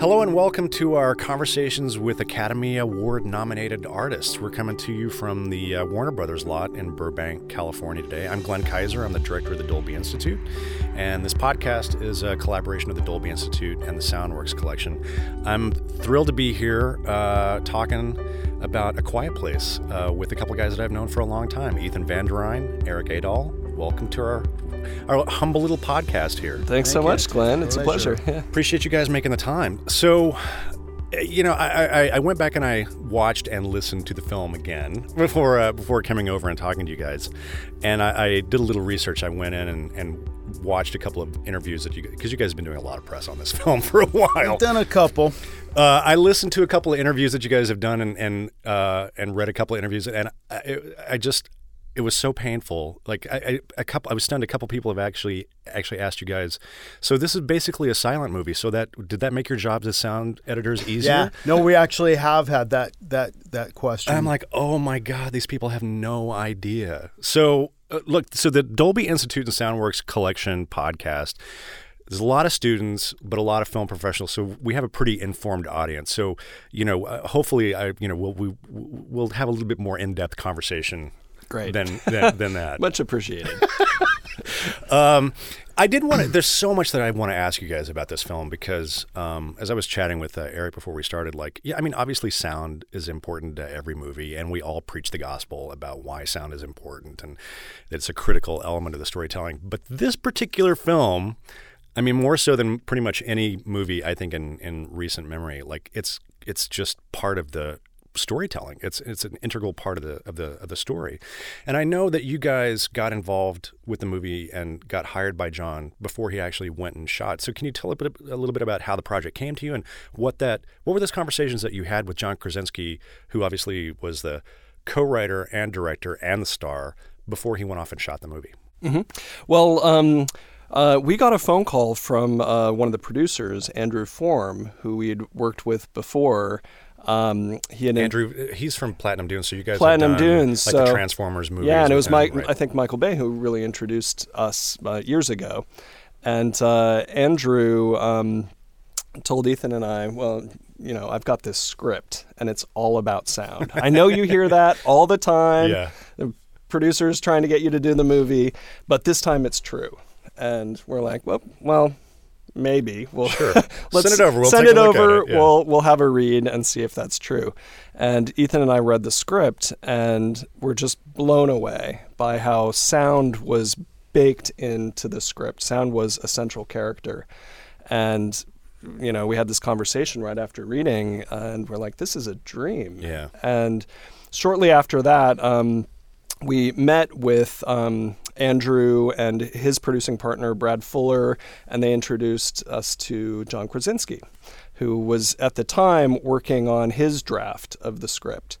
Hello and welcome to our conversations with Academy Award nominated artists. We're coming to you from the uh, Warner Brothers lot in Burbank, California today. I'm Glenn Kiser. I'm the director of the Dolby Institute. And this podcast is a collaboration of the Dolby Institute and the Soundworks Collection. I'm thrilled to be here uh, talking about A Quiet Place uh, with a couple guys that I've known for a long time Ethan Van der Ryn, Erik Aadahl. Welcome to our our humble little podcast here. Thanks so much, Glenn. It's a pleasure. Yeah. Appreciate you guys making the time. So, you know, I, I, I went back and I watched and listened to the film again before uh, before coming over and talking to you guys, and I, I did a little research. I went in and, and watched a couple of interviews that you guys because you guys have been doing a lot of press on this film for a while. Done a couple. Uh, I listened to a couple of interviews that you guys have done and and uh, and read a couple of interviews, and I, I just it was so painful. Like I, I, a couple, I was stunned. A couple people have actually actually asked you guys. So this is basically a silent movie. So that did that make your jobs as sound editors easier? Yeah. No, we actually have had that that that question. I'm like, oh my god, these people have no idea. So uh, look, so the Dolby Institute and SoundWorks Collection podcast. There's a lot of students, but a lot of film professionals. So we have a pretty informed audience. So you know, uh, hopefully, I you know we'll we, we'll have a little bit more in depth conversation Great. than than, than that. Much appreciated. um, I did want to. There's so much that I want to ask you guys about this film because, um, as I was chatting with uh, Erik before we started, like, yeah, I mean, obviously, sound is important to every movie, and we all preach the gospel about why sound is important and it's a critical element of the storytelling. But this particular film, I mean, more so than pretty much any movie I think in in recent memory, like it's it's just part of the storytelling. It's it's an integral part of the of the of the story. And I know that you guys got involved with the movie and got hired by John before he actually went and shot. So can you tell a, bit, a little bit about how the project came to you and what that what were those conversations that you had with John Krasinski, who obviously was the co-writer and director and the star before he went off and shot the movie? Mm-hmm. Well. Um, uh, we got a phone call from uh, one of the producers, Andrew Form, who we had worked with before, um, he and Andrew, he's from Platinum Dunes, so you guys Platinum Dunes, like so, the Transformers movie. Yeah, and it was Mike. right. I think Michael Bay who really introduced us uh, years ago, and uh, Andrew um, told Ethan and I, well, you know, I've got this script, and it's all about sound. I know you hear that all the time. Yeah. The producers trying to get you to do the movie, but this time it's true. And we're like, well, well, maybe we'll sure. let's send it over. We'll send it over. It. Yeah. We'll we'll have a read and see if that's true. And Ethan and I read the script and we're just blown away by how sound was baked into the script. Sound was a central character, and you know we had this conversation right after reading, and we're like, this is a dream. Yeah. And shortly after that. Um, we met with um, Andrew and his producing partner, Brad Fuller, and they introduced us to John Krasinski, who was at the time working on his draft of the script.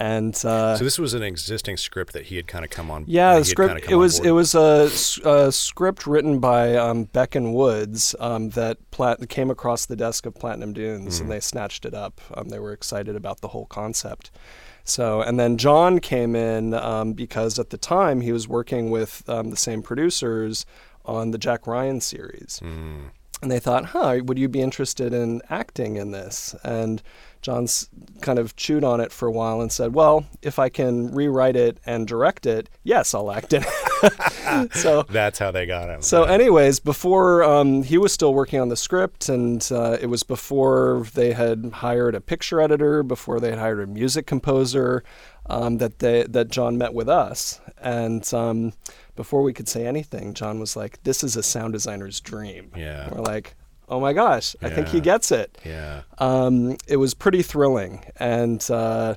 And uh, so this was an existing script that he had kind of come on. Yeah, the script. it was it was a, a, script written by um, Beck and Woods um, that Plat- came across the desk of Platinum Dunes, mm. and they snatched it up. Um, they were excited about the whole concept. So, and then John came in um, because at the time he was working with um, the same producers on the Jack Ryan series. Mm. And they thought, huh, would you be interested in acting in this? And John's kind of chewed on it for a while and said, "Well, if I can rewrite it and direct it, yes, I'll act in it." so that's how they got him. So, anyways, before um, he was still working on the script, and uh, it was before they had hired a picture editor, before they had hired a music composer, um, that they that John met with us, and um, before we could say anything, John was like, "This is a sound designer's dream." Yeah, we're like oh my gosh, I think he gets it. Yeah. Um, it was pretty thrilling. And, uh,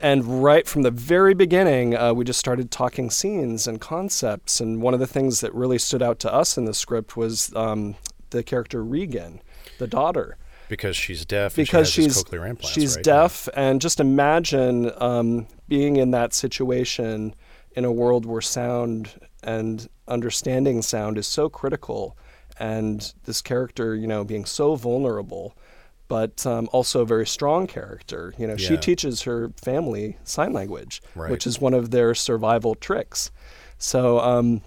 and right from the very beginning, uh, we just started talking scenes and concepts. And one of the things that really stood out to us in the script was um, the character Regan, the daughter. Because she's deaf. Because she she's implants, she's right? deaf, yeah. and just imagine um, being in that situation in a world where sound and understanding sound is so critical and this character, you know, being so vulnerable, but um, also a very strong character. You know, yeah. she teaches her family sign language, right. which is one of their survival tricks. So, um,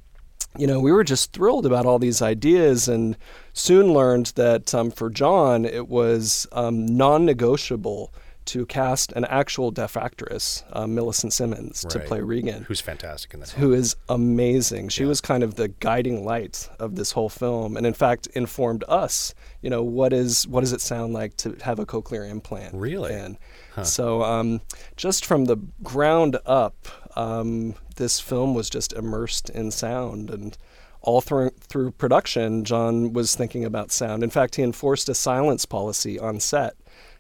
you know, we were just thrilled about all these ideas and soon learned that um, for John, it was um, non negotiable to cast an actual deaf actress, uh, Millicent Simmonds, to play Regan, Who's fantastic in this. who is amazing. She was kind of the guiding light of this whole film, and in fact informed us. You know, what is what does it sound like to have a cochlear implant? Really? in? So, um, just from the ground up, um, this film was just immersed in sound and. All through through production, John was thinking about sound. In fact, he enforced a silence policy on set.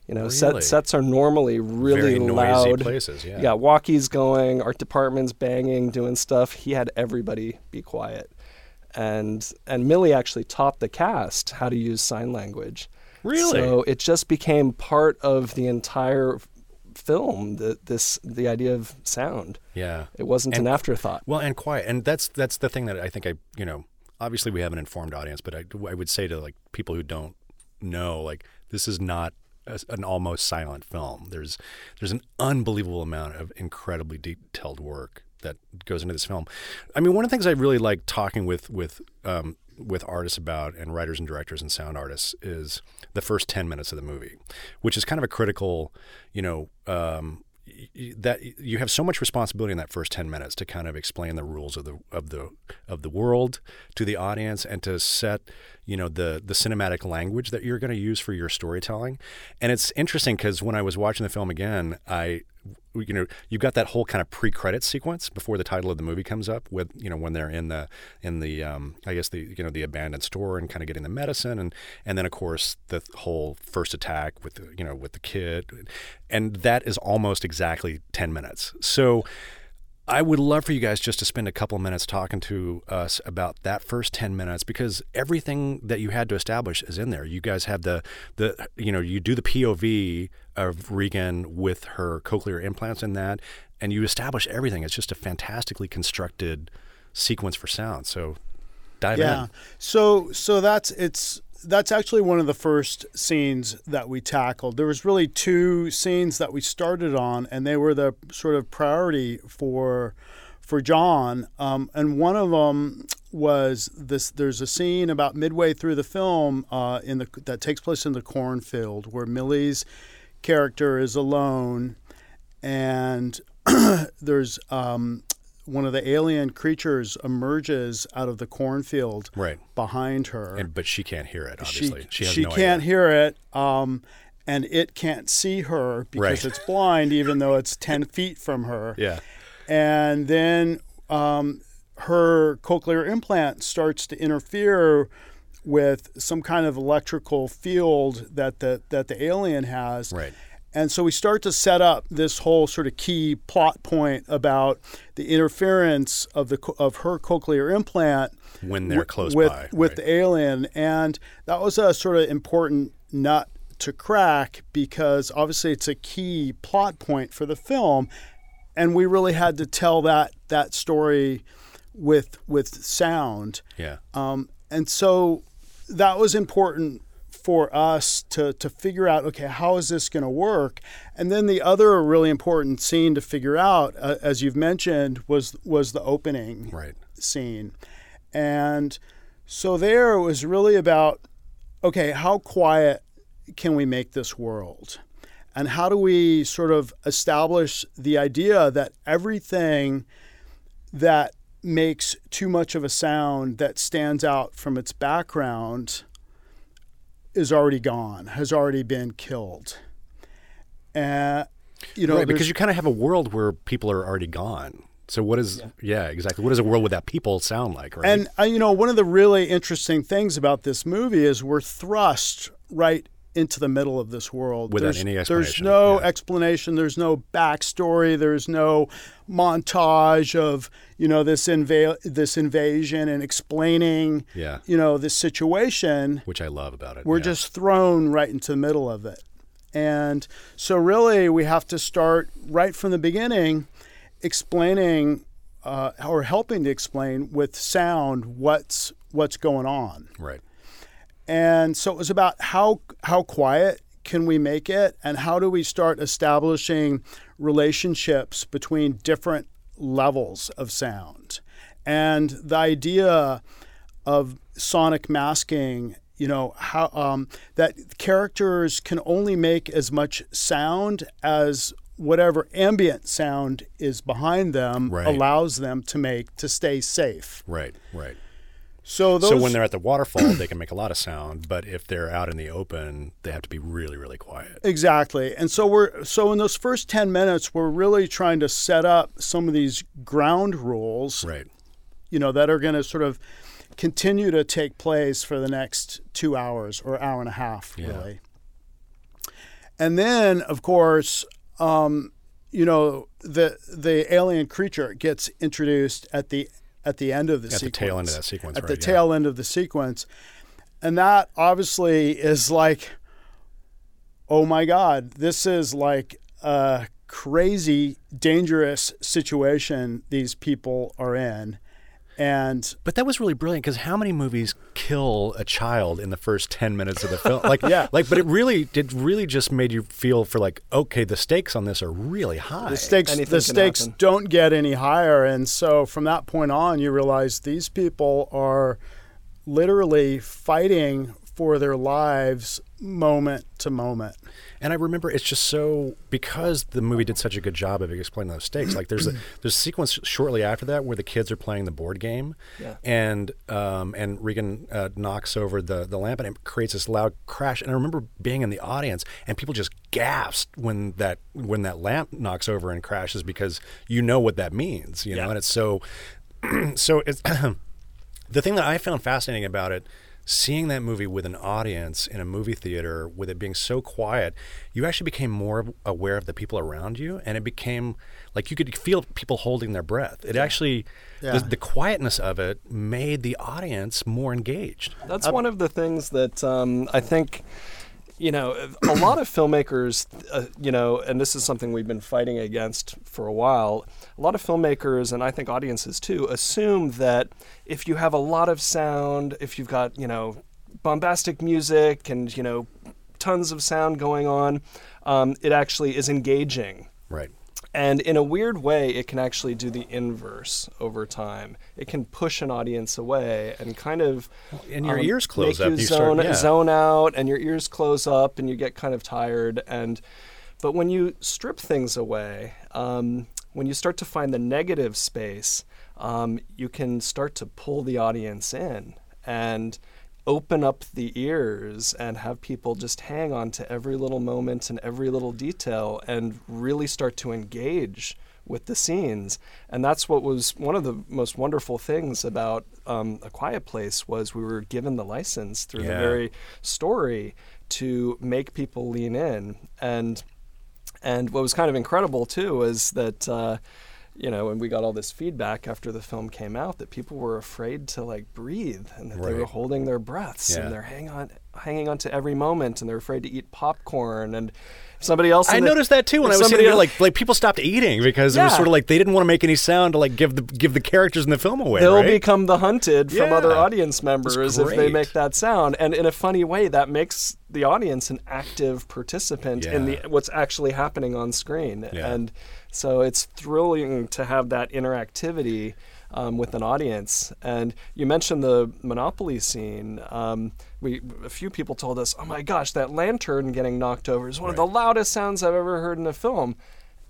You know, Really? set, sets are normally really Very noisy loud places, yeah. You got walkies going, art department's banging, doing stuff. He had everybody be quiet, and and Millie actually taught the cast how to use sign language. Really? So it just became part of the entire film. The this the idea of sound. Yeah. It wasn't And- an afterthought. Well, and quiet, and that's that's the thing that I think I you know obviously we have an informed audience, but I, I would say to like people who don't know like this is not a, an almost silent film. There's there's an unbelievable amount of incredibly detailed work that goes into this film. I mean, one of the things I really like talking with with um, with artists about and writers and directors and sound artists is the first 10 minutes of the movie which is kind of a critical you know um, that you have so much responsibility in that first 10 minutes to kind of explain the rules of the of the of the world to the audience and to set you know the the cinematic language that you're going to use for your storytelling. And it's interesting cuz when I was watching the film again I you know you've got that whole kind of pre-credit sequence before the title of the movie comes up with you know when they're in the in the um, I guess the you know the abandoned store and kind of getting the medicine and and then of course the whole first attack with the, you know with the kid and that is almost exactly 10 minutes so I would love for you guys just to spend a couple minutes talking to us about that first 10 minutes because everything that you had to establish is in there. You guys have the the you know, you do the POV of Regan with her cochlear implants in that and you establish everything. It's just a fantastically constructed sequence for sound. So dive yeah. in. So so that's it's that's actually one of the first scenes that we tackled. There was really two scenes that we started on, and they were the sort of priority for for John. Um, and one of them was this. There's a scene about midway through the film uh, in the that takes place in the cornfield where Millie's character is alone, and there's um, one of the alien creatures emerges out of the cornfield Right. behind her. And but she can't hear it obviously. She, has she no can't idea. hear it, um, and it can't see her because Right. it's blind, even though it's 10 feet from her. Yeah. And then um, her cochlear implant starts to interfere with some kind of electrical field that the, that the alien has. Right. And so we start to set up this whole sort of key plot point about the interference of the of her cochlear implant When they're wi- close with by, with right. the alien, and that was a sort of important nut to crack because obviously it's a key plot point for the film, and we really had to tell that that story with with sound. Yeah. Um, and so that was important for us to, to figure out okay, how is this going to work? And then the other really important scene to figure out, uh, as you've mentioned, was was the opening Right. scene. And so there it was really about okay, how quiet can we make this world? And how do we sort of establish the idea that everything that makes too much of a sound that stands out from its background is already gone, has already been killed. And you know, right, because you kind of have a world where people are already gone. So what is yeah. exactly. What does a world without people sound like, right? And uh, you know, one of the really interesting things about this movie is we're thrust right into the middle of this world. Without there's, any There's no yeah. explanation. There's no backstory. There's no montage of you know this inva- this invasion and explaining Yeah. you know this situation. which I love about it. We're yeah. just thrown right into the middle of it. And so, really, we have to start right from the beginning explaining uh, or helping to explain with sound what's what's going on. right. And so it was about how how quiet can we make it and how do we start establishing relationships between different levels of sound and the idea of sonic masking you know how um, that characters can only make as much sound as whatever ambient sound is behind them Right. allows them to make to stay safe. Right, right. So those so when they're at the waterfall, they can make a lot of sound, but if they're out in the open, they have to be really, really quiet. Exactly. And so we're so in those first 10 minutes we're really trying to set up some of these ground rules, Right. you know, that are going to sort of continue to take place for the next 2 hours or hour and a half Yeah. really. And then of course, um, you know, the the alien creature gets introduced at the at the end of the At the sequence. tail end of that sequence, At right, the yeah. tail end of the sequence. And that obviously is like oh my God, this is like a crazy, dangerous situation these people are in. And But that was really brilliant because how many movies kill a child in the first ten minutes of the film? Like, Yeah. like, but it really, it really just made you feel for like, okay, the stakes on this are really high. the stakes, anything the stakes happen. don't get any higher. And so from that point on, you realize these people are literally fighting for their lives moment to moment. And I remember it's just so because the movie did such a good job of explaining those stakes. Like there's a there's a sequence shortly after that where the kids are playing the board game, Yeah. and um, and Regan uh, knocks over the the lamp and it creates this loud crash. And I remember being in the audience and people just gasped when that when that lamp knocks over and crashes because you know what that means, you know. And it's so so it's the thing that I found fascinating about it, seeing that movie with an audience in a movie theater, with it being so quiet, you actually became more aware of the people around you, and it became like you could feel people holding their breath. It actually, Yeah. the, the quietness of it made the audience more engaged. That's one of the things that um, I think, you know, a lot of filmmakers, uh, you know, and this is something we've been fighting against for a while. A lot of filmmakers, and I think audiences too, assume that if you have a lot of sound, if you've got, you know, bombastic music and, you know, tons of sound going on, um, it actually is engaging. Right. And in a weird way, it can actually do the inverse over time. It can push an audience away and kind of and your um, ears close make up, You you start- zone, yeah. zone out, and your ears close up, and you get kind of tired. And but when you strip things away, um, when you start to find the negative space, um, you can start to pull the audience in and open up the ears and have people just hang on to every little moment and every little detail and really start to engage with the scenes. And that's what was one of the most wonderful things about um, a quiet place was we were given the license through the very story to make people lean in. And and what was kind of incredible too was that uh, you know, and we got all this feedback after the film came out that people were afraid to like breathe and that they were holding their breaths Yeah. and they're hanging on hanging on to every moment and they're afraid to eat popcorn and somebody else I noticed that too when I was sitting there. Like, like people stopped eating because it was sort of like they didn't want to make any sound to like give the give the characters in the film away. they'll right? become the hunted from other audience members if they make that sound and in a funny way that makes the audience an active participant in the what's actually happening on screen Yeah. and so it's thrilling to have that interactivity um, with an audience and you mentioned the monopoly scene um, we a few people told us oh my gosh that lantern getting knocked over is one of the loudest sounds i've ever heard in a film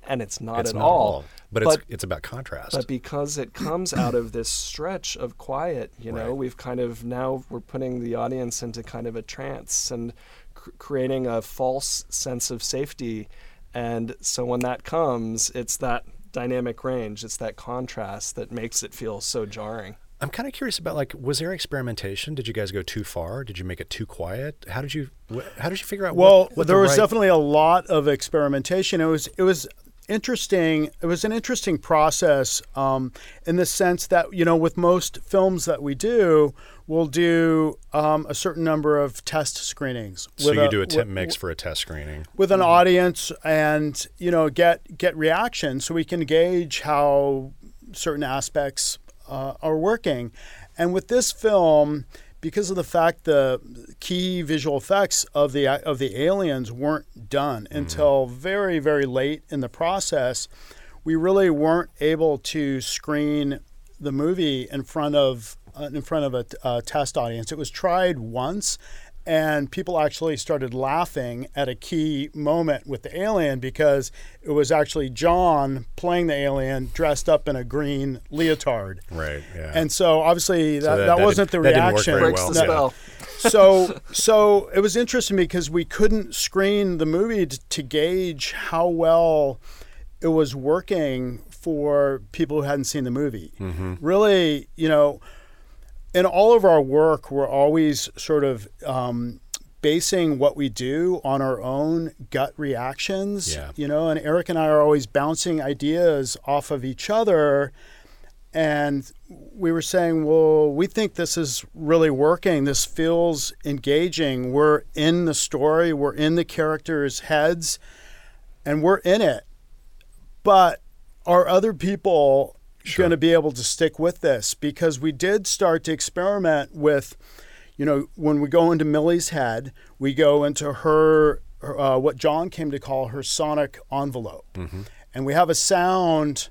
and it's not it's at not all but, it's it's about contrast. but because it comes out of this stretch of quiet, you know, Right. we've kind of now we're putting the audience into kind of a trance and cr- creating a false sense of safety. And so when that comes, it's that dynamic range, it's that contrast that makes it feel so jarring. I'm kind of curious about like, was there experimentation? Did you guys go too far? Did you make it too quiet? How did you wh- How did you figure out? Well, what, what there the was right- definitely a lot of experimentation. It was it was interesting. It was an interesting process um, in the sense that you know, with most films that we do, we'll do um, a certain number of test screenings. So you do a temp with- mix for a test screening. with an audience, and you know, get get reaction, so we can gauge how certain aspects uh, are working. And with this film, because of the fact the key visual effects of the of the aliens weren't done until very very late in the process, we really weren't able to screen the movie in front of uh, in front of a, a test audience. It was tried once, and people actually started laughing at a key moment with the alien because it was actually John playing the alien dressed up in a green leotard. Right. Yeah. And so obviously that, So that, that- that wasn't didn't- the that didn't work reaction. very Breaks well. the Yeah. so so it was interesting because we couldn't screen the movie to, to gauge how well it was working for people who hadn't seen the movie. Mm-hmm. Really, you know, in all of our work, we're always sort of um, basing what we do on our own gut reactions. Yeah. You know, and Erik and I are always bouncing ideas off of each other. And we were saying, well, we think this is really working. This feels engaging. We're in the story, we're in the characters' heads, and we're in it. But are other people going to be able to stick with this? Because we did start to experiment with, you know, when we go into Millie's head, we go into her, uh, what John came to call her sonic envelope. And we have a sound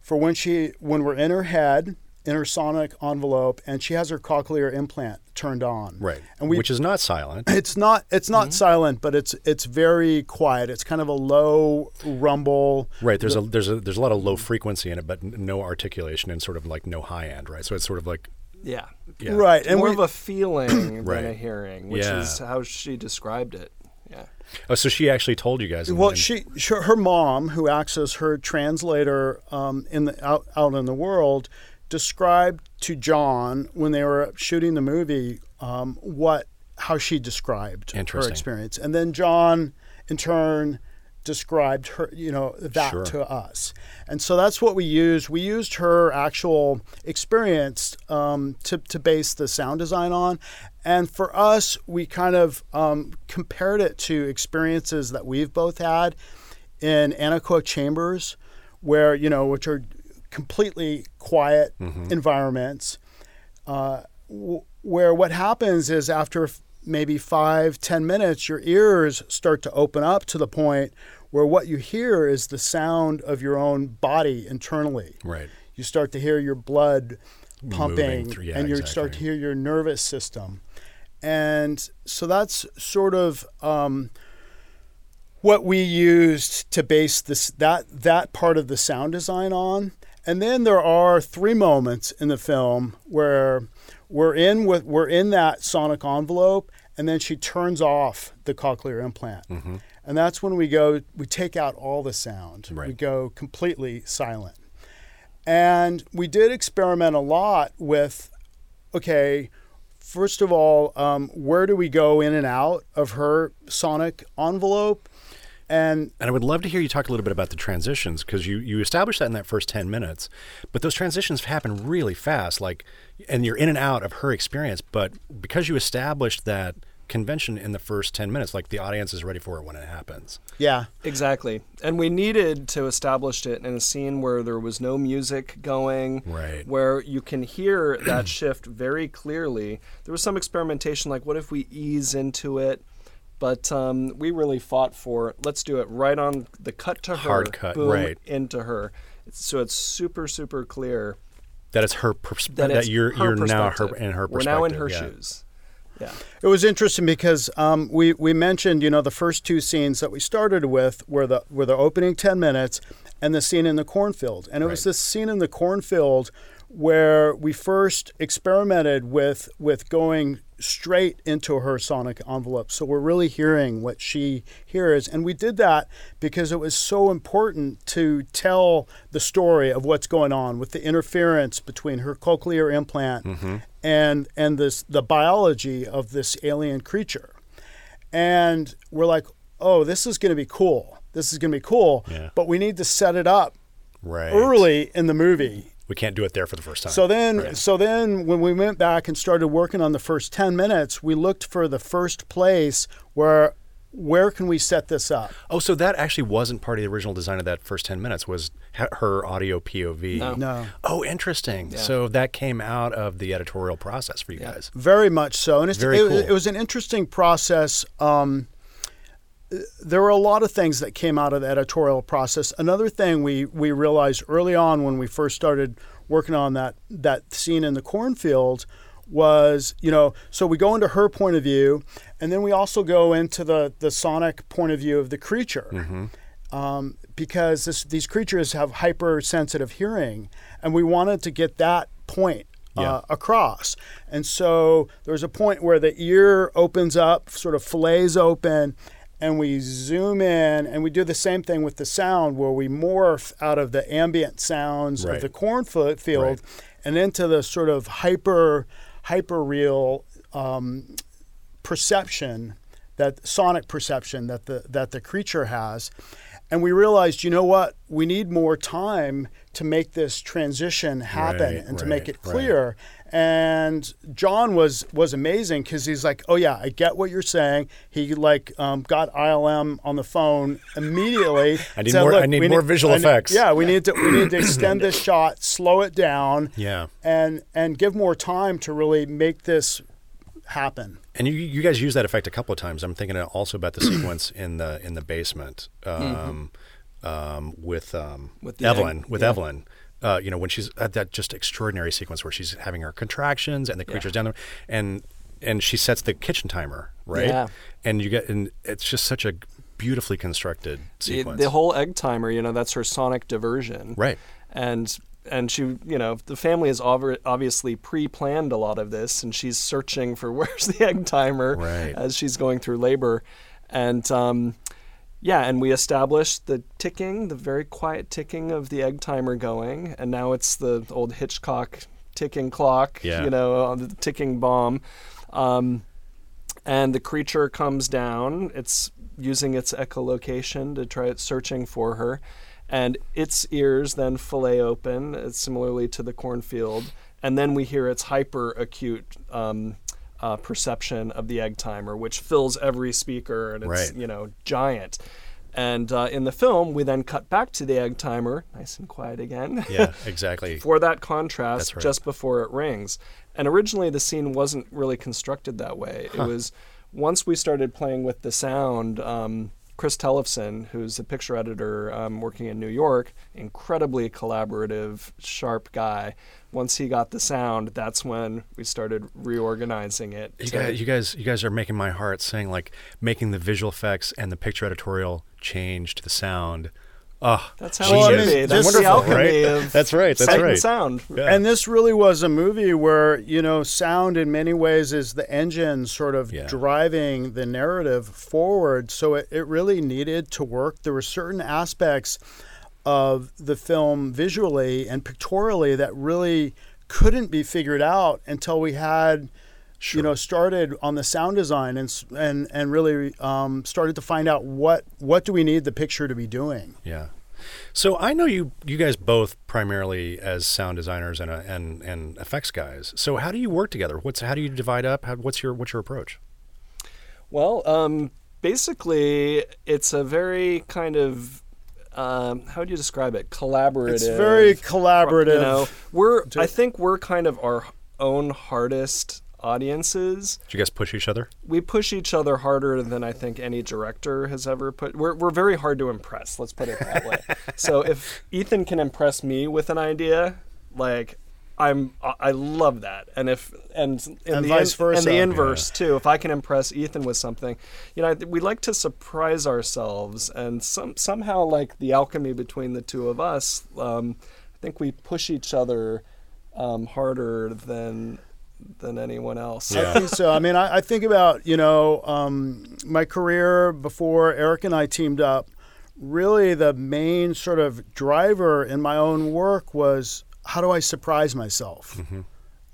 for when she, when we're in her head, in her sonic envelope, and she has her cochlear implant turned on. right. And we, Which is not silent. it's not it's not silent, but it's it's very quiet. It's kind of a low rumble. Right. There's a there's a there's a lot of low frequency in it, but no articulation and sort of like no high end. Right. So it's sort of like Yeah. yeah. Right. And More we, of a feeling Right. than a hearing, which Yeah. is how she described it. Yeah. Oh, so she actually told you guys. well, she, she her mom, who acts as her translator um, in the out, out in the world, described to John when they were shooting the movie um, what how she described her experience, and then John, in turn, described her you know that Sure. to us, and so that's what we used. We used her actual experience um, to to base the sound design on, and for us, we kind of um, compared it to experiences that we've both had in anechoic chambers, where you know which are completely quiet environments uh, w- where what happens is after f- maybe five, ten minutes, your ears start to open up to the point where what you hear is the sound of your own body internally. Right. You start to hear your blood pumping, through- yeah, and you start to hear your nervous system. And so that's sort of um, what we used to base this that that part of the sound design on. And then there are three moments in the film where we're in with we're in that sonic envelope, and then she turns off the cochlear implant, Mm-hmm. and that's when we go we take out all the sound. We go completely silent, and we did experiment a lot with okay. First of all, um, where do we go in and out of her sonic envelope? And And I would love to hear you talk a little bit about the transitions because you, you established that in that first 10 minutes. But those transitions happen really fast. Like, and you're in and out of her experience. But because you established that convention in the first 10 minutes, like the audience is ready for it when it happens. yeah, Exactly. And we needed to establish it in a scene where there was no music going, Right. where you can hear that shift very clearly. There was some experimentation, like what if we ease into it? But um, we really fought for let's do it right on the cut to her, Hard cut, boom, right. into her. So it's super, super clear That it's her perspective. that, That, it's you're, her you're now her perspective. in her We're perspective. now in her yeah. shoes. Yeah. It was interesting because um, we we mentioned you know the first two scenes that we started with were the were the opening ten minutes and the scene in the cornfield, and it was this scene in the cornfield where we first experimented with with going straight into her sonic envelope. So we're really hearing what she hears, and we did that because it was so important to tell the story of what's going on with the interference between her cochlear implant mm-hmm. and and this the biology of this alien creature. And we're like, oh, this is going to be cool. This is going to be cool. Yeah. But we need to set it up Right. early in the movie. We can't do it there for the first time. So then, Right. so then, when we went back and started working on the first ten minutes, we looked for the first place where where can we set this up? Oh, so that actually wasn't part of the original design of that first 10 minutes was her audio POV. No. No. Oh, interesting. Yeah. So that came out of the editorial process for you guys. Very much so, and it's, Very it, cool. it was an interesting process. Um, there were a lot of things that came out of the editorial process. Another thing we we realized early on when we first started working on that that scene in the cornfield was you know so we go into her point of view and then we also go into the the sonic point of view of the creature Mm-hmm. um, because this, these creatures have hypersensitive hearing and we wanted to get that point Yeah. uh, across and so there's a point where the ear opens up sort of fillets open and we zoom in and we do the same thing with the sound where we morph out of the ambient sounds Right. of the cornfield Right. and into the sort of hyper hyper real um, perception that sonic perception that the that the creature has and we realized you know what we need more time to make this transition happen Right, and to make it clear and john was was amazing because he's like oh yeah i get what you're saying he like um, got ilm on the phone immediately I need said, more- I need we more visual I need- effects." yeah we need to we need to extend this shot slow it down Yeah. and and give more time to really make this happen. And you, you guys use that effect a couple of times. I'm thinking also about the sequence in the in the basement um, um, with um, With the Evelyn. egg- with yeah. Evelyn, uh, you know, when she's at that just extraordinary sequence where she's having her contractions and the creature's down there, and and she sets the kitchen timer right, Yeah. and you get and it's just such a beautifully constructed sequence. the whole egg timer, you know, that's her sonic diversion. right. And and she, you know, the family has obvi- obviously pre-planned a lot of this, and she's searching for where's the egg timer Right. as she's going through labor, and um, yeah, and we established the ticking, the very quiet ticking of the egg timer going, and now it's the old Hitchcock ticking clock, Yeah. you know, uh, the ticking bomb. Um, and the creature comes down. It's using its echolocation to try it searching for her, and its ears then fillet open, uh, similarly to the cornfield, and then we hear its hyper acute. Um, uh, perception of the egg timer, which fills every speaker, and it's Right. you know giant. And uh, in the film, we then cut back to the egg timer, nice and quiet again. Yeah, exactly. for that contrast right. just before it rings. And originally the scene wasn't really constructed that way. It was once we started playing with the sound. Um, Chris Tellefsen, who's a picture editor um, working in New York, incredibly collaborative, sharp guy. Once he got the sound, that's when we started reorganizing it. You to- guys, you guys, you guys are making my heart sing. Like making the visual effects and the picture editorial change to the sound. Oh, that's how Well, I it should mean, be. That's this- the alchemy right? of That's right. That's sight right. and sound. And this really was a movie where, you know, sound in many ways is the engine sort of Yeah. driving the narrative forward. So it, it really needed to work. There were certain aspects of the film visually and pictorially that really couldn't be figured out until we had you know started on the sound design and and and really um, started to find out what what do we need the picture to be doing Yeah. So I know you you guys both primarily as sound designers and uh, and and effects guys. So how do you work together? What's how do you divide up? How, what's your what's your approach? Well, um, basically, it's a very kind of um, how would you describe it? Collaborative. it's very collaborative You know, we're. I think we're kind of our own hardest audiences. Do you guys push each other? We push each other harder than I think any director has ever put. We're we're very hard to impress. Let's put it that way. so if Ethan can impress me with an idea, like. I'm I I love that, and if and in And the vice in- versa. and the Yeah. inverse too. If I can impress Ethan with something, you know, we like to surprise ourselves, and some somehow like the alchemy between the two of us. Um, I think we push each other um, harder than than anyone else. I think so. I mean, I, I think about you know um, my career before Erik and I teamed up. Really, the main sort of driver in my own work was how do I surprise myself.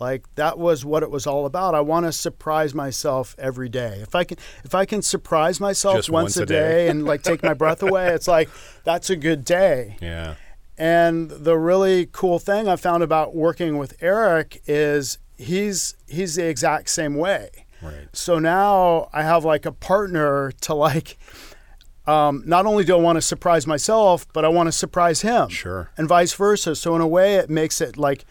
Like that was what it was all about. I want to surprise myself every day. If I can, if I can surprise myself once, once a a day. day. and like take my breath away, it's like that's a good day. Yeah. And the really cool thing I found about working with Erik is he's he's the exact same way. Right. So now I have like a partner to like um, not only do I want to surprise myself, but I want to surprise him. Sure. And vice versa. So in a way it makes it like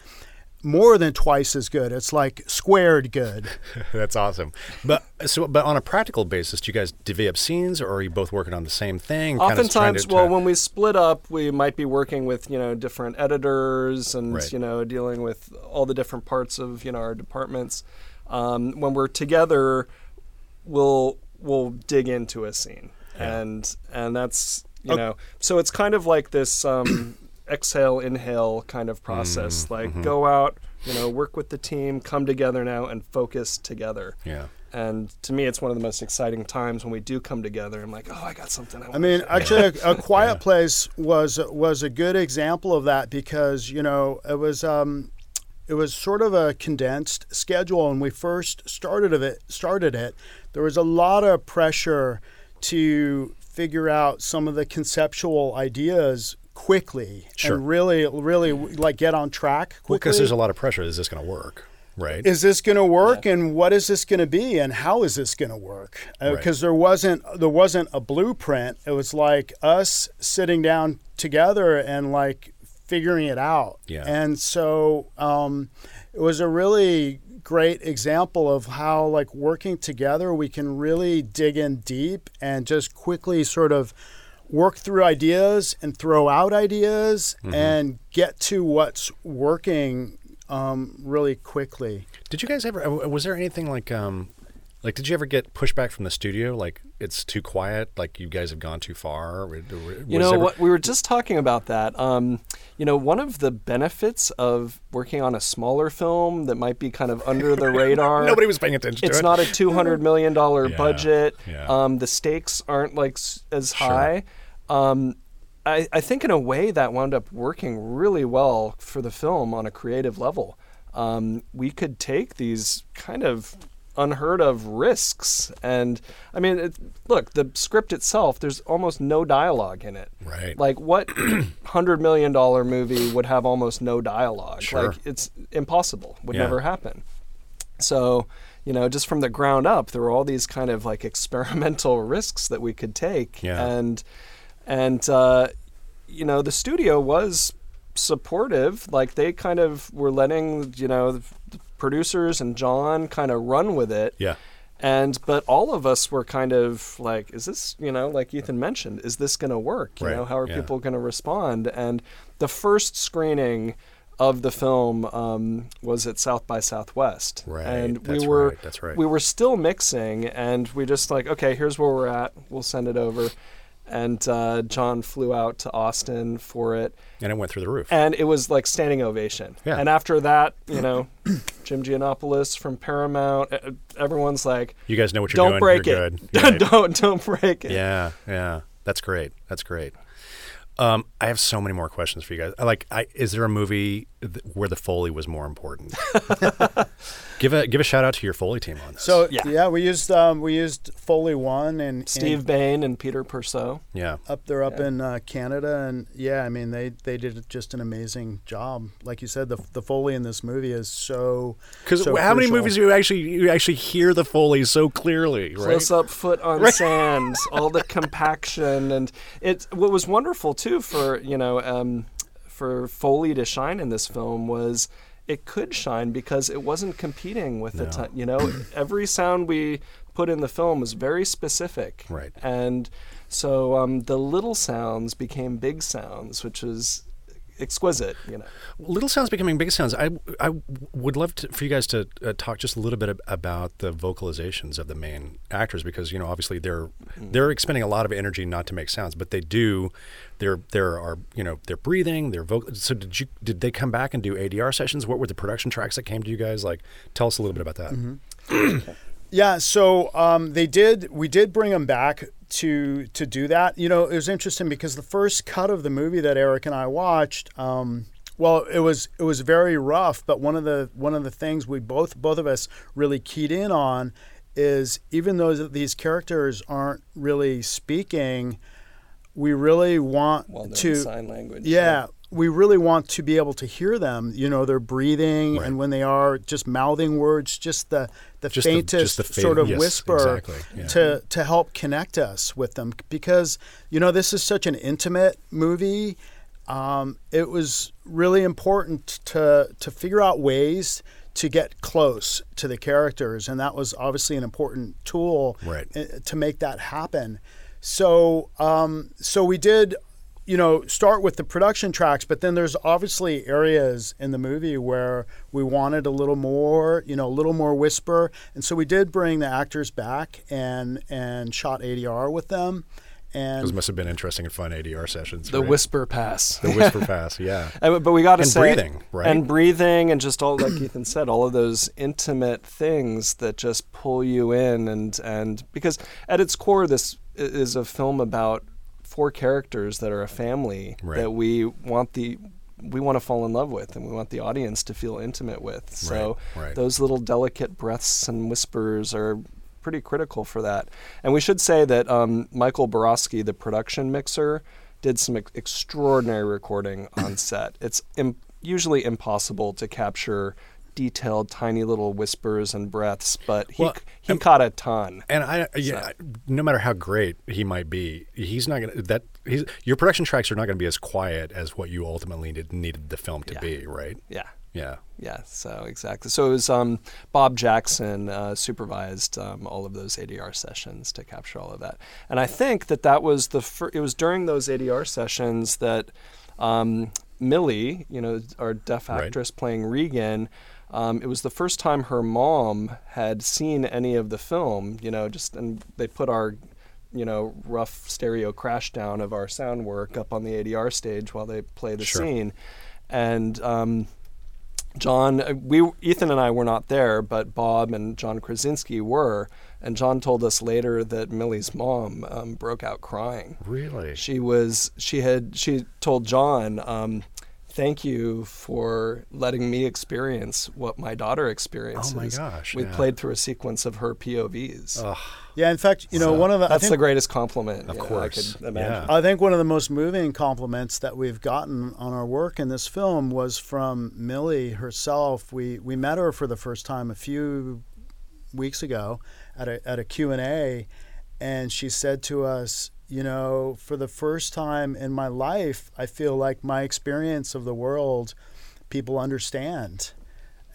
more than twice as good. It's like squared good. That's awesome. But so, but on a practical basis, do you guys divvy up scenes, or are you both working on the same thing? kind of Oftentimes, to- well, to- when we split up, we might be working with you know different editors and Right. you know dealing with all the different parts of you know our departments. Um, when we're together, we'll we'll dig into a scene, and and that's you know so it's kind of like this um, exhale inhale kind of process. Mm-hmm. like go out, you know, work with the team, come together now, and focus together. yeah. And to me, it's one of the most exciting times when we do come together. I'm like, oh, I got something. I, I mean, actually, a, a Quiet Place was was a good example of that because you know it was um, it was sort of a condensed schedule. When we first started of it, started it, there was a lot of pressure to figure out some of the conceptual ideas quickly Sure. and really, really like get on track quickly. because there's a lot of pressure. Is this going to work? Right. is this going to work and what is this going to be and how is this going to work because Right. there wasn't there wasn't a blueprint it was like us sitting down together and like figuring it out Yeah. and so um, it was a really great example of how like working together we can really dig in deep and just quickly sort of work through ideas and throw out ideas Mm-hmm. and get to what's working um, really quickly. Did you guys ever? uh, Was there anything like, um, like, did you ever get pushback from the studio? Like, it's too quiet. Like, you guys have gone too far. Or- or- You know ever- what? We were just talking about that. Um, you know, one of the benefits of working on a smaller film that might be kind of under the radar. Nobody was paying attention It's to it. not a two hundred million dollar Yeah, budget. yeah. Um, the stakes aren't like s- as Sure. high. Um, I, I think in a way that wound up working really well for the film on a creative level. Um, we could take these kind of unheard of risks, and I mean, it, look, the script itself. There's almost no dialogue in it. Right. Like what hundred million dollar movie would have almost no dialogue? Sure. Like it's impossible. Would Yeah. never happen. So, you know, just from the ground up, there were all these kind of like experimental risks that we could take, Yeah. and and uh, you know, the studio was supportive. Like they kind of were letting you know the producers and John kind of run with it. yeah. And but all of us were kind of like, is this you know like Ethan mentioned, is this going to work? You Right, know, how are yeah. people going to respond? And the first screening of the film um, was at South by Southwest, Right, and we were right, that's right. we were still mixing, and we just like, okay, here's where we're at. We'll send it over. And uh, John flew out to Austin for it, And it went through the roof. and it was like standing ovation. Yeah. And after that, you know, Jim Gianopulos from Paramount, everyone's like, you guys know what you're doing. "Don't doing. break you're it. Right. don't don't break it." Yeah, yeah, that's great. That's great. Um, I have so many more questions for you guys. Like, I, is there a movie th- where the foley was more important? give a give a shout out to your foley team on this. So Yeah. yeah, we used um, we used Foley One and Steve and Baine and Peter Persaud. yeah, up there up Yeah. in uh, Canada, and yeah, I mean they they did just an amazing job. Like you said, the the Foley in this movie is so because so how many movies do you actually you actually hear the foley so clearly? Right. Close up foot on sand, all the compaction, and it. What was wonderful too for you know um, for Foley to shine in this film was it could shine because it wasn't competing with the No. time. You know, every sound we put in the film was very specific, Right. And so um, the little sounds became big sounds, which was exquisite. You know. Little sounds becoming big sounds. I, I would love to, for you guys to uh, talk just a little bit ab- about the vocalizations of the main actors because you know obviously they're they're expending a lot of energy not to make sounds, but they do. There there are you know they're breathing. They're vocal. So did you did they come back and do ADR sessions? What were the production tracks that came to you guys? Like, tell us a little bit about that. Yeah, so um, they did. We did bring them back to to do that. You know, it was interesting because the first cut of the movie that Erik and I watched, um, well, it was it was very rough. But one of the one of the things we both both of us really keyed in on is even though these characters aren't really speaking, we really want Well, to sign language. yeah, we really want to be able to hear them. You know, they're breathing, Right. and when they are just mouthing words, just the the Just the- faintest the faint- sort of yes, whisper exactly, yeah. to to help connect us with them. Because you know, this is such an intimate movie. um, it was really important to to figure out ways to get close to the characters, and that was obviously an important tool Right. to make that happen. So, um, so we did, you know, start with the production tracks, but then there's obviously areas in the movie where we wanted a little more, you know, a little more whisper, and so we did bring the actors back and and shot ADR with them, and Those must have been interesting and fun ADR sessions. The right? whisper pass. the whisper pass, yeah. And- but we got to say And breathing, right? And breathing, and just all like Ethan said, all of those intimate things that just pull you in, and and because at its core, this is a film about four characters that are a family Right. that we want the we want to fall in love with, and we want the audience to feel intimate with. So Right, right. those little delicate breaths and whispers are pretty critical for that. And we should say that um, Michael Barosky, the production mixer, did some ex- extraordinary recording on set. It's Im- usually impossible to capture detailed, tiny little whispers and breaths, but he Well, he caught a ton. And I, yeah, no matter how great he might be, he's not gonna that. He's your production tracks are not gonna be as quiet as what you ultimately needed, needed the film to Yeah. be, right? Yeah. Yeah. Yeah, so exactly. So it was um, Bob Jackson uh, supervised um, all of those ADR sessions to capture all of that, and I think that that was the fir- it was during those ADR sessions that um, Millie, you know, our deaf Right. actress playing Regan. Um, it was the first time her mom had seen any of the film, you know, just and they put our, you know, rough stereo crash down of our sound work up on the ADR stage while they play the Sure. scene, and um, John, uh, we Ethan and I were not there, but Bob and John Krasinski were, and John told us later that Millie's mom um, broke out crying. Really? She was she had she told John, um, "Thank you for letting me experience what my daughter experiences." Oh my gosh, We yeah. played through a sequence of her POVs. Ugh, yeah. In fact, you know, So one of the that's think- the greatest compliment Of you know, course, I could imagine. yeah. I think one of the most moving compliments that we've gotten on our work in this film was from Millie herself. We we met her for the first time a few weeks ago at a at a Q&A and she said to us, you know, for the first time in my life, I feel like my experience of the world people understand.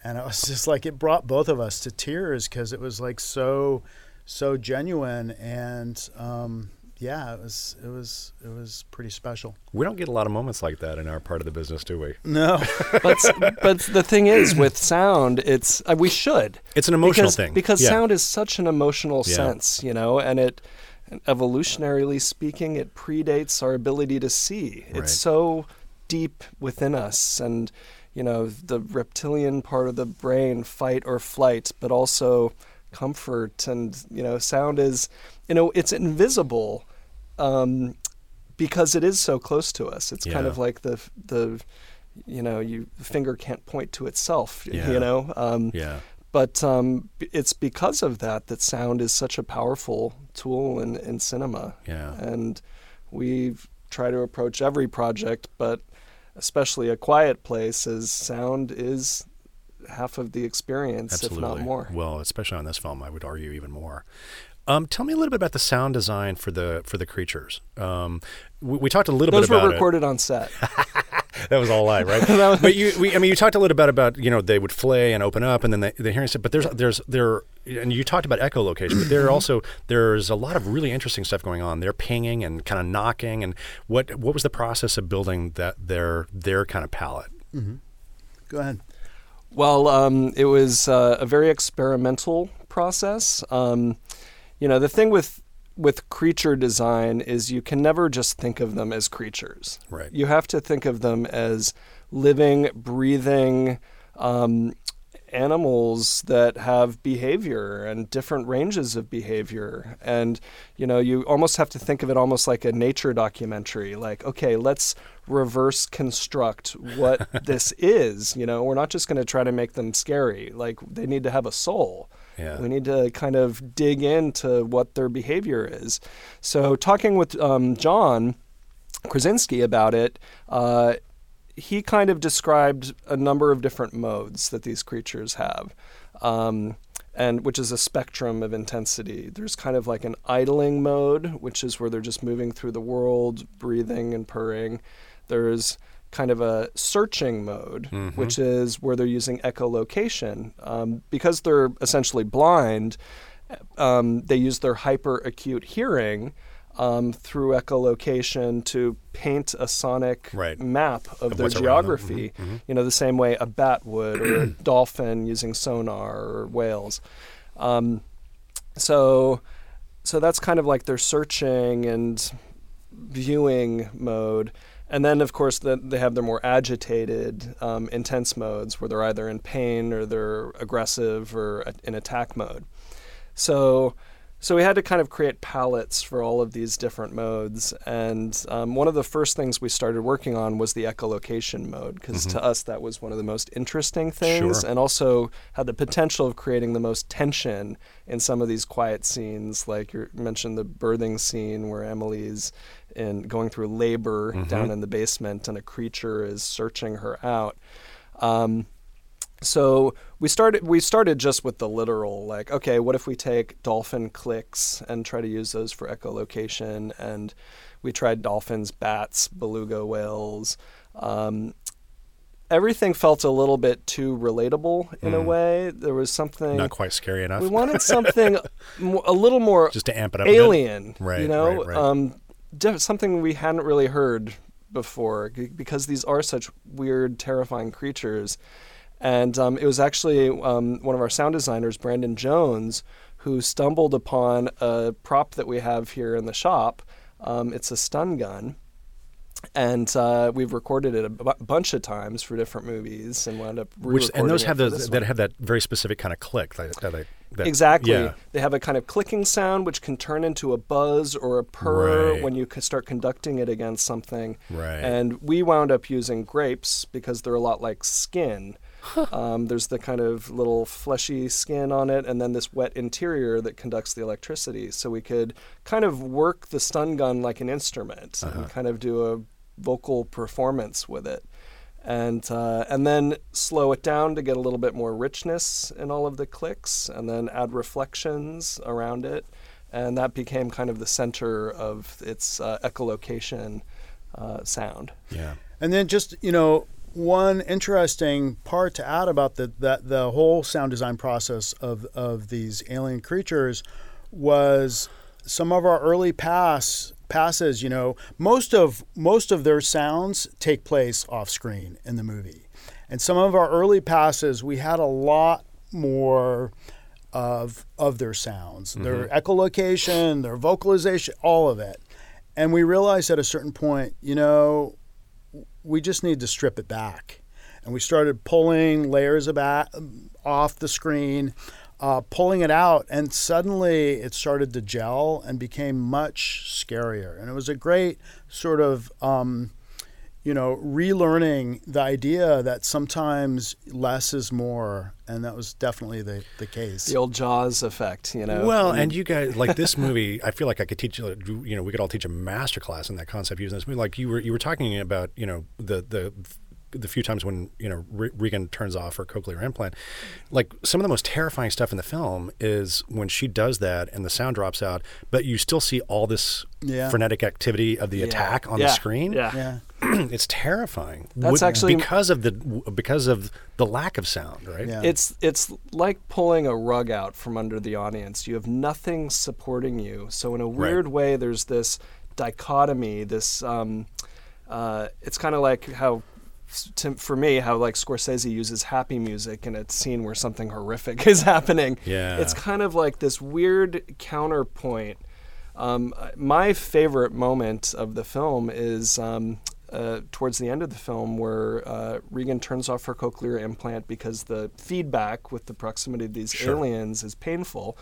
And it was just like it brought both of us to tears because it was like so so genuine and um, yeah, it was it was it was pretty special. we don't get a lot of moments like that in our part of the business, do we? No, but but the thing is with sound it's uh, we should It's an emotional because, thing. because Yeah. sound is such an emotional Yeah. sense you know and it evolutionarily speaking it predates our ability to see Right. it's so deep within us and you know the reptilian part of the brain fight or flight but also comfort and you know sound is you know it's invisible um, because it is so close to us it's kind of like the the you know you the finger can't point to itself Yeah. you know um, Yeah. But um, it's because of that that sound is such a powerful tool in, in cinema Yeah. and we try to approach every project but especially a quiet place as sound is half of the experience Absolutely. if not more Well, especially on this film, I would argue even more. Um, tell me a little bit about the sound design for the for the creatures. Um, we, we talked a little those bit about Those were it. recorded on set That was all lie, right? but you, we, I mean, you talked a little bit about you know they would flay and open up, and then they, the hearing stuff. But there's there's there, and you talked about echolocation, but there are also there's a lot of really interesting stuff going on. They're pinging and kind of knocking, and what what was the process of building that their their kind of palette? go ahead. Well, um, it was uh, a very experimental process. Um, you know, the thing with with creature design is you can never just think of them as creatures. Right. You have to think of them as living, breathing um, animals that have behavior and different ranges of behavior. And, you know, you almost have to think of it almost like a nature documentary. Like, okay, let's reverse construct what this is. You know, we're not just going to try to make them scary. Like, they need to have a soul. Yeah. We need to kind of dig into what their behavior is. So, talking with um, John Krasinski about it, uh, he kind of described a number of different modes that these creatures have. Um, and which is a spectrum of intensity. There's kind of like an idling mode, which is where they're just moving through the world, breathing and purring. there's kind of a searching mode, Mm-hmm. which is where they're using echolocation. Um, because they're essentially blind, um, they use their hyper acute hearing um, through echolocation to paint a sonic Right. map of, Of their what's around them. geography. Mm-hmm. You know, the same way a bat would, or a dolphin using sonar, or whales. Um, so, so that's kind of like their searching and viewing mode. And then, of course, the, they have their more agitated, um, intense modes where they're either in pain or they're aggressive or a- in attack mode. So, so we had to kind of create palettes for all of these different modes. And um, one of the first things we started working on was the echolocation mode, because to us that was one of the most interesting things, Sure. and also had the potential of creating the most tension in some of these quiet scenes. Like you mentioned the birthing scene where Emily's in going through labor down in the basement, and a creature is searching her out. Um, so we started we started just with the literal like okay what if we take dolphin clicks and try to use those for echolocation and we tried dolphins bats beluga whales um, everything felt a little bit too relatable in a way there was something Not quite scary enough. we wanted something a little more just to amp it up. alien Right, you know right, right. Um, something we hadn't really heard before g- because these are such weird terrifying creatures and um, it was actually um, one of our sound designers brandon jones who stumbled upon a prop that we have here in the shop um, it's a stun gun and uh, we've recorded it a bunch of times for different movies and wound up Which and those have this that one. have that very specific kind of click. That, that, that, that- Exactly. Yeah. They have a kind of clicking sound which can turn into a buzz or a purr Right. when you start conducting it against something. Right. And we wound up using grapes because they're a lot like skin. um, there's the kind of little fleshy skin on it, and then this wet interior that conducts the electricity. So we could kind of work the stun gun like an instrument Uh-huh. and kind of do a vocal performance with it and uh, and then slow it down to get a little bit more richness in all of the clicks, and then add reflections around it, and that became kind of the center of its uh, echolocation uh, sound. yeah. And then just you know one interesting part to add about the that the whole sound design process of of these alien creatures was some of our early pass passes. You know, most of most of their sounds take place off screen in the movie, and some of our early passes we had a lot more of of their sounds, their mm-hmm. echolocation, their vocalization, all of it. And we realized at a certain point, you know, we just need to strip it back. And we started pulling layers of off the screen, uh, pulling it out, and suddenly it started to gel and became much scarier. And it was a great sort of, um, you know, relearning the idea that sometimes less is more, and that was definitely the, the case. The old Jaws effect, you know. Well, and you guys like this movie. I feel like I could teach you. You know, we could all teach a master class in that concept using this movie. Like you were, you were talking about, you know, the the the few times when you know Re- Regan turns off her cochlear implant. Like some of the most terrifying stuff in the film is when she does that and the sound drops out, but you still see all this Yeah. frenetic activity of the attack on Yeah. the screen. Yeah. yeah. it's terrifying. That's Would- actually- because of the because of the lack of sound, right? Yeah. It's it's like pulling a rug out from under the audience. You have nothing supporting you. So in a weird way, there's this dichotomy. This um, uh, it's kind of like how. To, for me, how like Scorsese uses happy music in a scene where something horrific is happening. Yeah. It's kind of like this weird counterpoint. Um, my favorite moment of the film is um, uh, towards the end of the film where uh, Regan turns off her cochlear implant because the feedback with the proximity of these Sure. aliens is painful.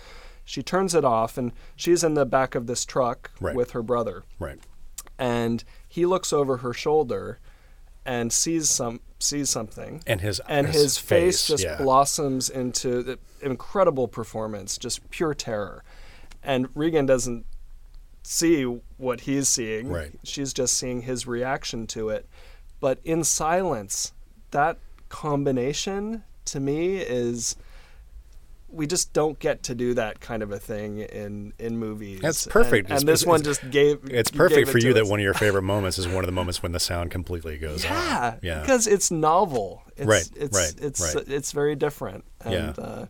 She turns it off and she's in the back of this truck Right. with her brother. Right. And he looks over her shoulder and sees some sees something And his and his, face, face, just yeah. blossoms into the incredible performance, just pure terror. And Regan doesn't see what he's seeing. Right. She's just seeing his reaction to it. But in silence, that combination to me is we just don't get to do that kind of a thing in in movies. That's perfect. And, and this one just gave. It's gave perfect it for you that us. one of your favorite moments is one of the moments when the sound completely goes Yeah, on. Yeah. because it's novel. It's, Right, It's, right, It's right. it's very different. And, Yeah. Uh,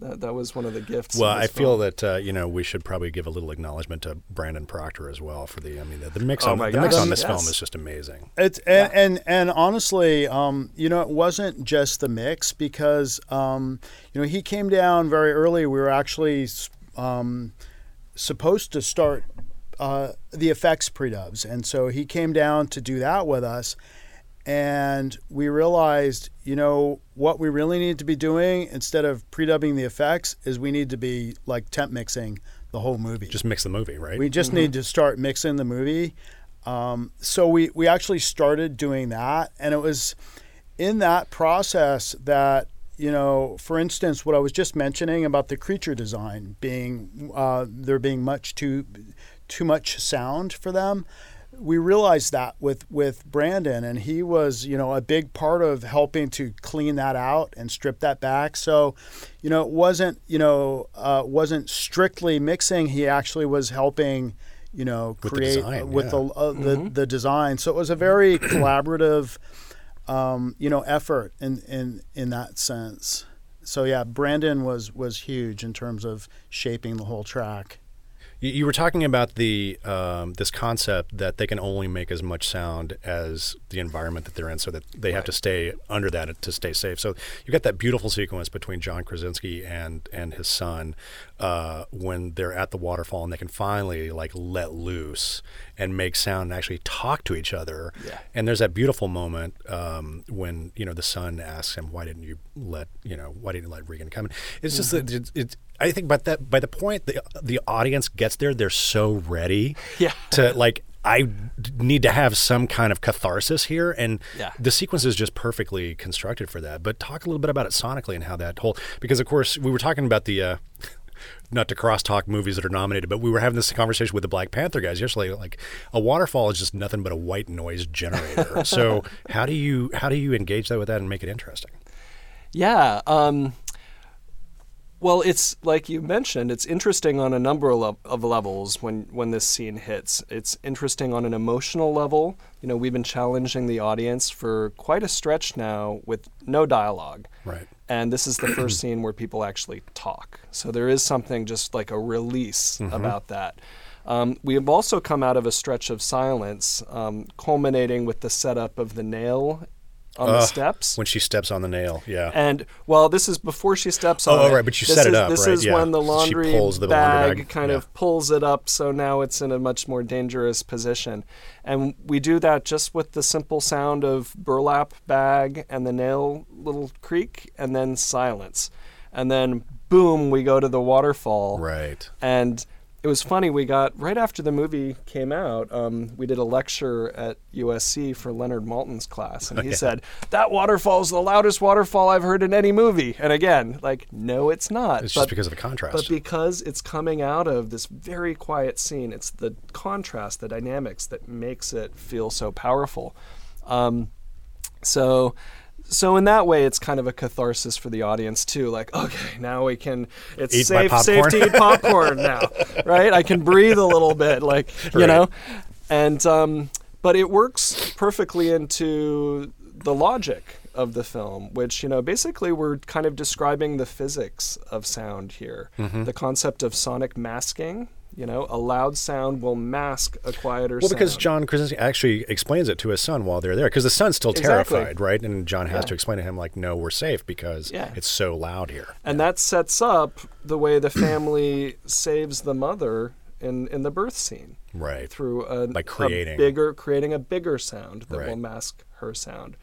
that, that was one of the gifts. Well, I this feel that uh, you know we should probably give a little acknowledgement to Brandon Proctor as well for the. I mean, the, the mix Oh on my the mix on this yes. film is just amazing. It's and, and and honestly, um, you know, it wasn't just the mix because um, you know he came down very early. We were actually um, supposed to start uh, the effects pre-dubs, and so he came down to do that with us. And we realized, you know, what we really need to be doing instead of pre-dubbing the effects is we need to be like temp mixing the whole movie. Just mix the movie, right? We just need to start mixing the movie. Um, so we, we actually started doing that. And it was in that process that, you know, for instance, what I was just mentioning about the creature design being, uh, there being much too, too much sound for them. We realized that with, with Brandon, and he was, you know, a big part of helping to clean that out and strip that back. So, you know, it wasn't, you know, uh, wasn't strictly mixing. He actually was helping, you know, With the create design, with yeah. the uh, the the design. So it was a very collaborative, um, you know, effort in in in that sense. So yeah, Brandon was was huge in terms of shaping the whole track. You, you were talking about the um, this concept that they can only make as much sound as the environment that they're in, so that they have to stay under that to stay safe. So you got that beautiful sequence between John Krasinski and and his son uh, when they're at the waterfall and they can finally like let loose and make sound and actually talk to each other. Yeah. And there's that beautiful moment um, when you know the son asks him, "Why didn't you let you know Why didn't you let Regan come?" in?" It's just that it's, it's. I think, but that by the point the the audience gets there, they're so ready. Yeah. To like, I need to have some kind of catharsis here, and Yeah. the sequence is just perfectly constructed for that. But talk a little bit about it sonically and how that whole because of course we were talking about the. Uh, not to crosstalk movies that are nominated, but we were having this conversation with the Black Panther guys yesterday. Like a waterfall is just nothing but a white noise generator. so how do you how do you engage that with that and make it interesting? Yeah. Um, well, it's like you mentioned. It's interesting on a number of, of levels when when this scene hits. It's interesting on an emotional level. You know, we've been challenging the audience for quite a stretch now with no dialogue. Right. And this is the first scene where people actually talk. So there is something just like a release Mm-hmm. about that. Um, we have also come out of a stretch of silence, um, culminating with the setup of the nail on the Ugh, steps. when she steps on the nail. Yeah. And well, this is before she steps oh, oh, on Oh, it. right, but you this set it is, up, This right, is yeah. when the She laundry pulls the bag, laundry bag, kind yeah. of pulls it up, so now it's in a much more dangerous position. And we do that just with the simple sound of burlap bag and the nail little creak, and then silence, and then boom, we go to the waterfall. right. And it was funny. We got right after the movie came out. Um, we did a lecture at USC for Leonard Maltin's class, and he said that waterfall is the loudest waterfall I've heard in any movie. And again, like, no, it's not. It's but, just because of the contrast. but because it's coming out of this very quiet scene, it's the contrast, the dynamics that makes it feel so powerful. Um, so so in that way it's kind of a catharsis for the audience too like okay now we can it's Eat safe safe popcorn. to eat popcorn now right i can breathe a little bit like you Right. know and um but it works perfectly into the logic of the film which you know basically we're kind of describing the physics of sound here Mm-hmm. the concept of sonic masking you know a loud sound will mask a quieter sound. Well, because. John Krasinski actually explains it to his son while they're there, because the son's still Exactly. terrified, right? And John has Yeah. to explain to him, like, "No, we're safe because Yeah. it's so loud here." And that sets up the way the family saves the mother in, in the birth scene Right. through a, By a creating. bigger creating a bigger sound that will Right. mask her sound.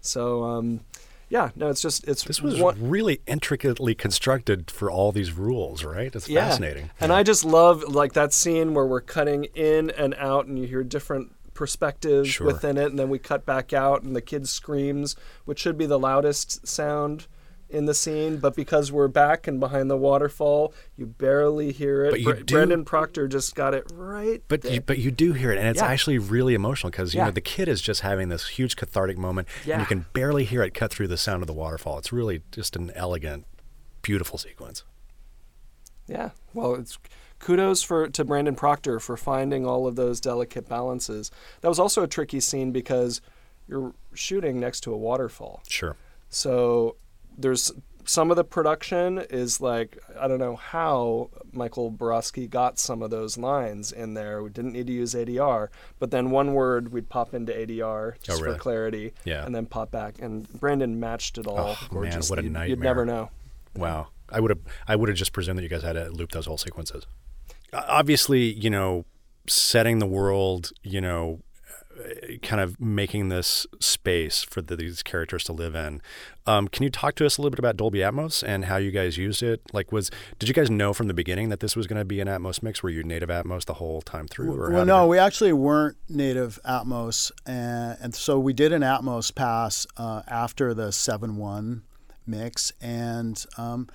So um, yeah, no, it's just it's This was one, really intricately constructed for all these rules, right? It's yeah. fascinating. And I just love like that scene where we're cutting in and out, and you hear different perspectives Sure. within it, and then we cut back out, and the kid screams, which should be the loudest sound in the scene, but because we're back and behind the waterfall, you barely hear it. But you Br- do- Brandon Proctor just got it right. But there. you, but you do hear it, and it's Yeah. actually really emotional because you Yeah. know the kid is just having this huge cathartic moment, and you can barely hear it cut through the sound of the waterfall. It's really just an elegant beautiful sequence. Yeah. Well, it's kudos for to Brandon Proctor for finding all of those delicate balances. That was also a tricky scene because you're shooting next to a waterfall. Sure. So there's some of the production is like I don't know how Michael Barosky got some of those lines in there. We didn't need to use ADR, but then one word we'd pop into ADR oh, just Oh, really? for clarity, Yeah. and then pop back. And Brandon matched it all. Oh, man, what a You'd- nightmare. You'd never know. Wow. I would have I would have just presumed that you guys had to loop those whole sequences. Obviously, you know, setting the world, you know, kind of making this space for the, these characters to live in. Um, can you talk to us a little bit about Dolby Atmos and how you guys used it? Like, was did you guys know from the beginning that this was going to be an Atmos mix? Were you native Atmos the whole time through? Or Well, no, we actually weren't native Atmos, and, and so we did an Atmos pass uh, after the seven one mix, and um,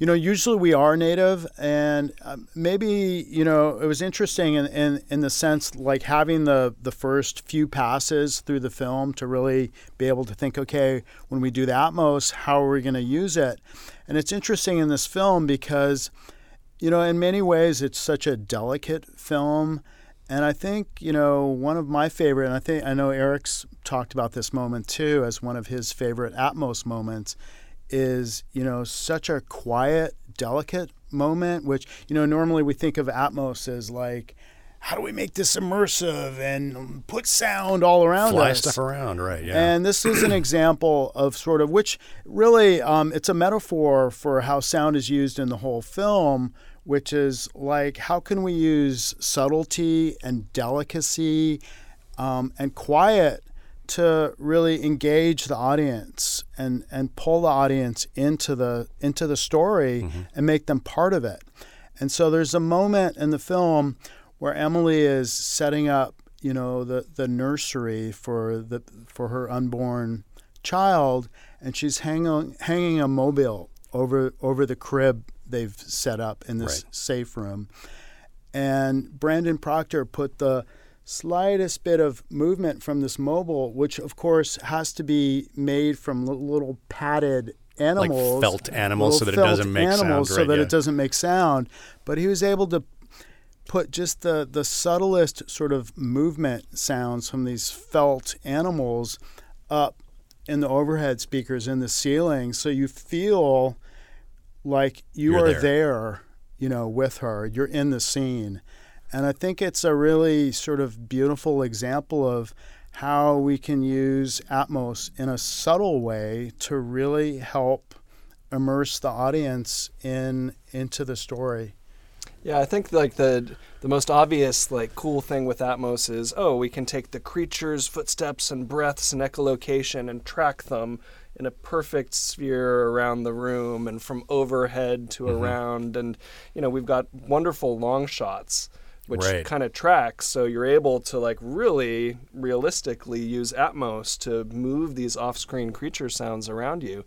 you know, usually we are native, and um, maybe you know it was interesting in, in in the sense like having the the first few passes through the film to really be able to think, okay, when we do the Atmos, how are we going to use it? And it's interesting in this film because you know, in many ways, it's such a delicate film. And I think, you know, one of my favorite, and I think I know Erik's talked about this moment too as one of his favorite Atmos moments, is, you know, such a quiet, delicate moment, which, you know, normally we think of Atmos as like, how do we make this immersive and put sound all around fly us? stuff around, right? Yeah. And this is an example of sort of which really um, it's a metaphor for how sound is used in the whole film, which is like how can we use subtlety and delicacy um, and quiet to really engage the audience and, and pull the audience into the into the story mm-hmm. and make them part of it. And so there's a moment in the film where Emily is setting up, you know, the, the nursery for the for her unborn child, and she's hanging hanging a mobile over over the crib they've set up in this Right. safe room. And Brandon Proctor put the slightest bit of movement from this mobile, which of course has to be made from little padded animals, felt animals so that it doesn't make sound, animals, so right, that yeah. it doesn't make sound. But he was able to put just the the subtlest sort of movement sounds from these felt animals up in the overhead speakers in the ceiling, so you feel like you You're are there. there, you know, with her. You're in the scene. And I think it's a really sort of beautiful example of how we can use Atmos in a subtle way to really help immerse the audience in into the story. Yeah, I think like the the most obvious like cool thing with Atmos is oh we can take the creatures' footsteps and breaths and echolocation and track them in a perfect sphere around the room and from overhead to Mm-hmm. around and you know we've got wonderful long shots which Right. kind of tracks so you're able to like really realistically use Atmos to move these off-screen creature sounds around you.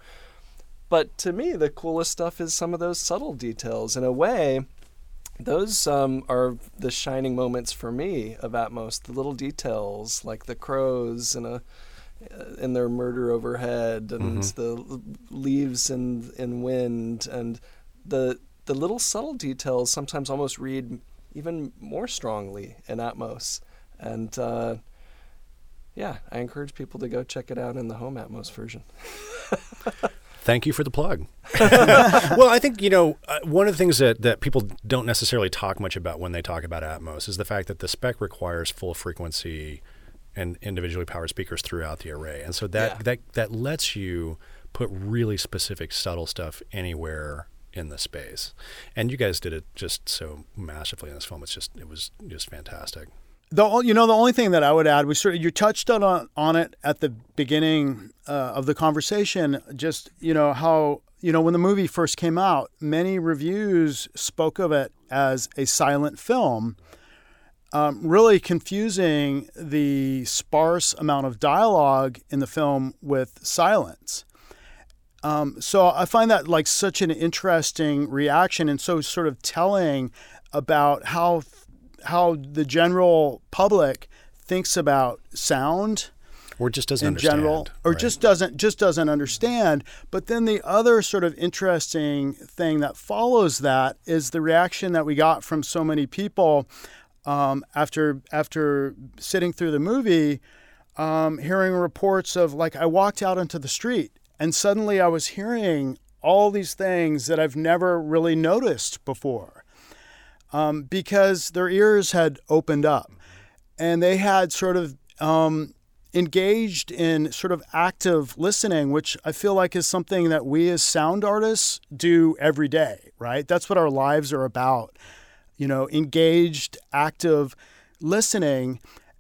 But to me, the coolest stuff is some of those subtle details. In a way, those um, are the shining moments for me of Atmos. The little details, like the crows and a in their murder overhead, and the l- leaves in in wind, and the the little subtle details sometimes almost read even more strongly in Atmos. And uh, yeah, I encourage people to go check it out in the home Atmos version. Thank you for the plug. well, I think you know uh, one of the things that that people don't necessarily talk much about when they talk about Atmos is the fact that the spec requires full frequency and individually powered speakers throughout the array, and so that Yeah. that that lets you put really specific subtle stuff anywhere in the space. And you guys did it just so massively in this film. It's just it was just fantastic. The you know the only thing that I would add we sort of you touched on on, on it at the beginning uh, of the conversation. Just you know how you know when the movie first came out, many reviews spoke of it as a silent film, um, really confusing the sparse amount of dialogue in the film with silence. Um, so I find that like such an interesting reaction and so sort of telling about how how the general public thinks about sound or just doesn't in understand, general, or right? just doesn't just doesn't understand. But then the other sort of interesting thing that follows that is the reaction that we got from so many people um, after after sitting through the movie, um, hearing reports of like I walked out into the street and suddenly I was hearing all these things that I've never really noticed before um, because their ears had opened up and they had sort of um, engaged in sort of active listening, which I feel like is something that we as sound artists do every day, right? That's what our lives are about, you know, engaged, active listening.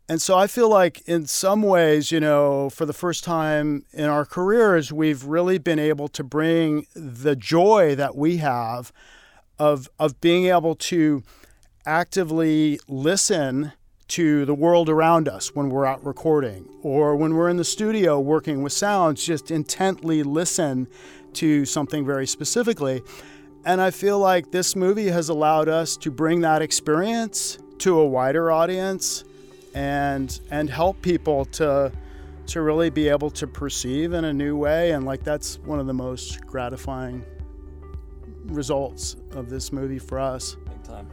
And so I feel like in some ways, you know, for the first time in our careers, we've really been able to bring the joy that we have of of being able to actively listen to the world around us when we're out recording or when we're in the studio working with sounds, just intently listen to something very specifically. And I feel like this movie has allowed us to bring that experience to a wider audience and and help people to to really be able to perceive in a new way and like that's one of the most gratifying results of this movie for us. Big time.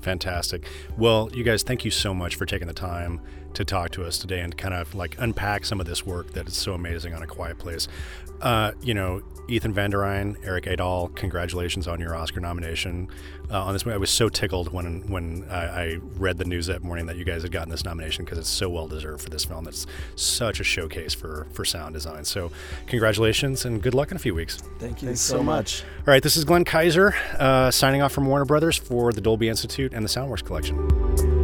Fantastic. Well, you guys, thank you so much for taking the time to talk to us today and kind of like unpack some of this work that is so amazing on A Quiet Place. Uh, you know, Ethan Van der Ryn, Erik Aadahl, congratulations on your Oscar nomination uh, on this movie. I was so tickled when when I, I read the news that morning that you guys had gotten this nomination because it's so well deserved for this film. It's such a showcase for for sound design. So, congratulations and good luck in a few weeks. Thank you Thanks so, so much. All right, this is Glenn Kiser uh, signing off from Warner Brothers for the Dolby Institute and the Soundworks Collection.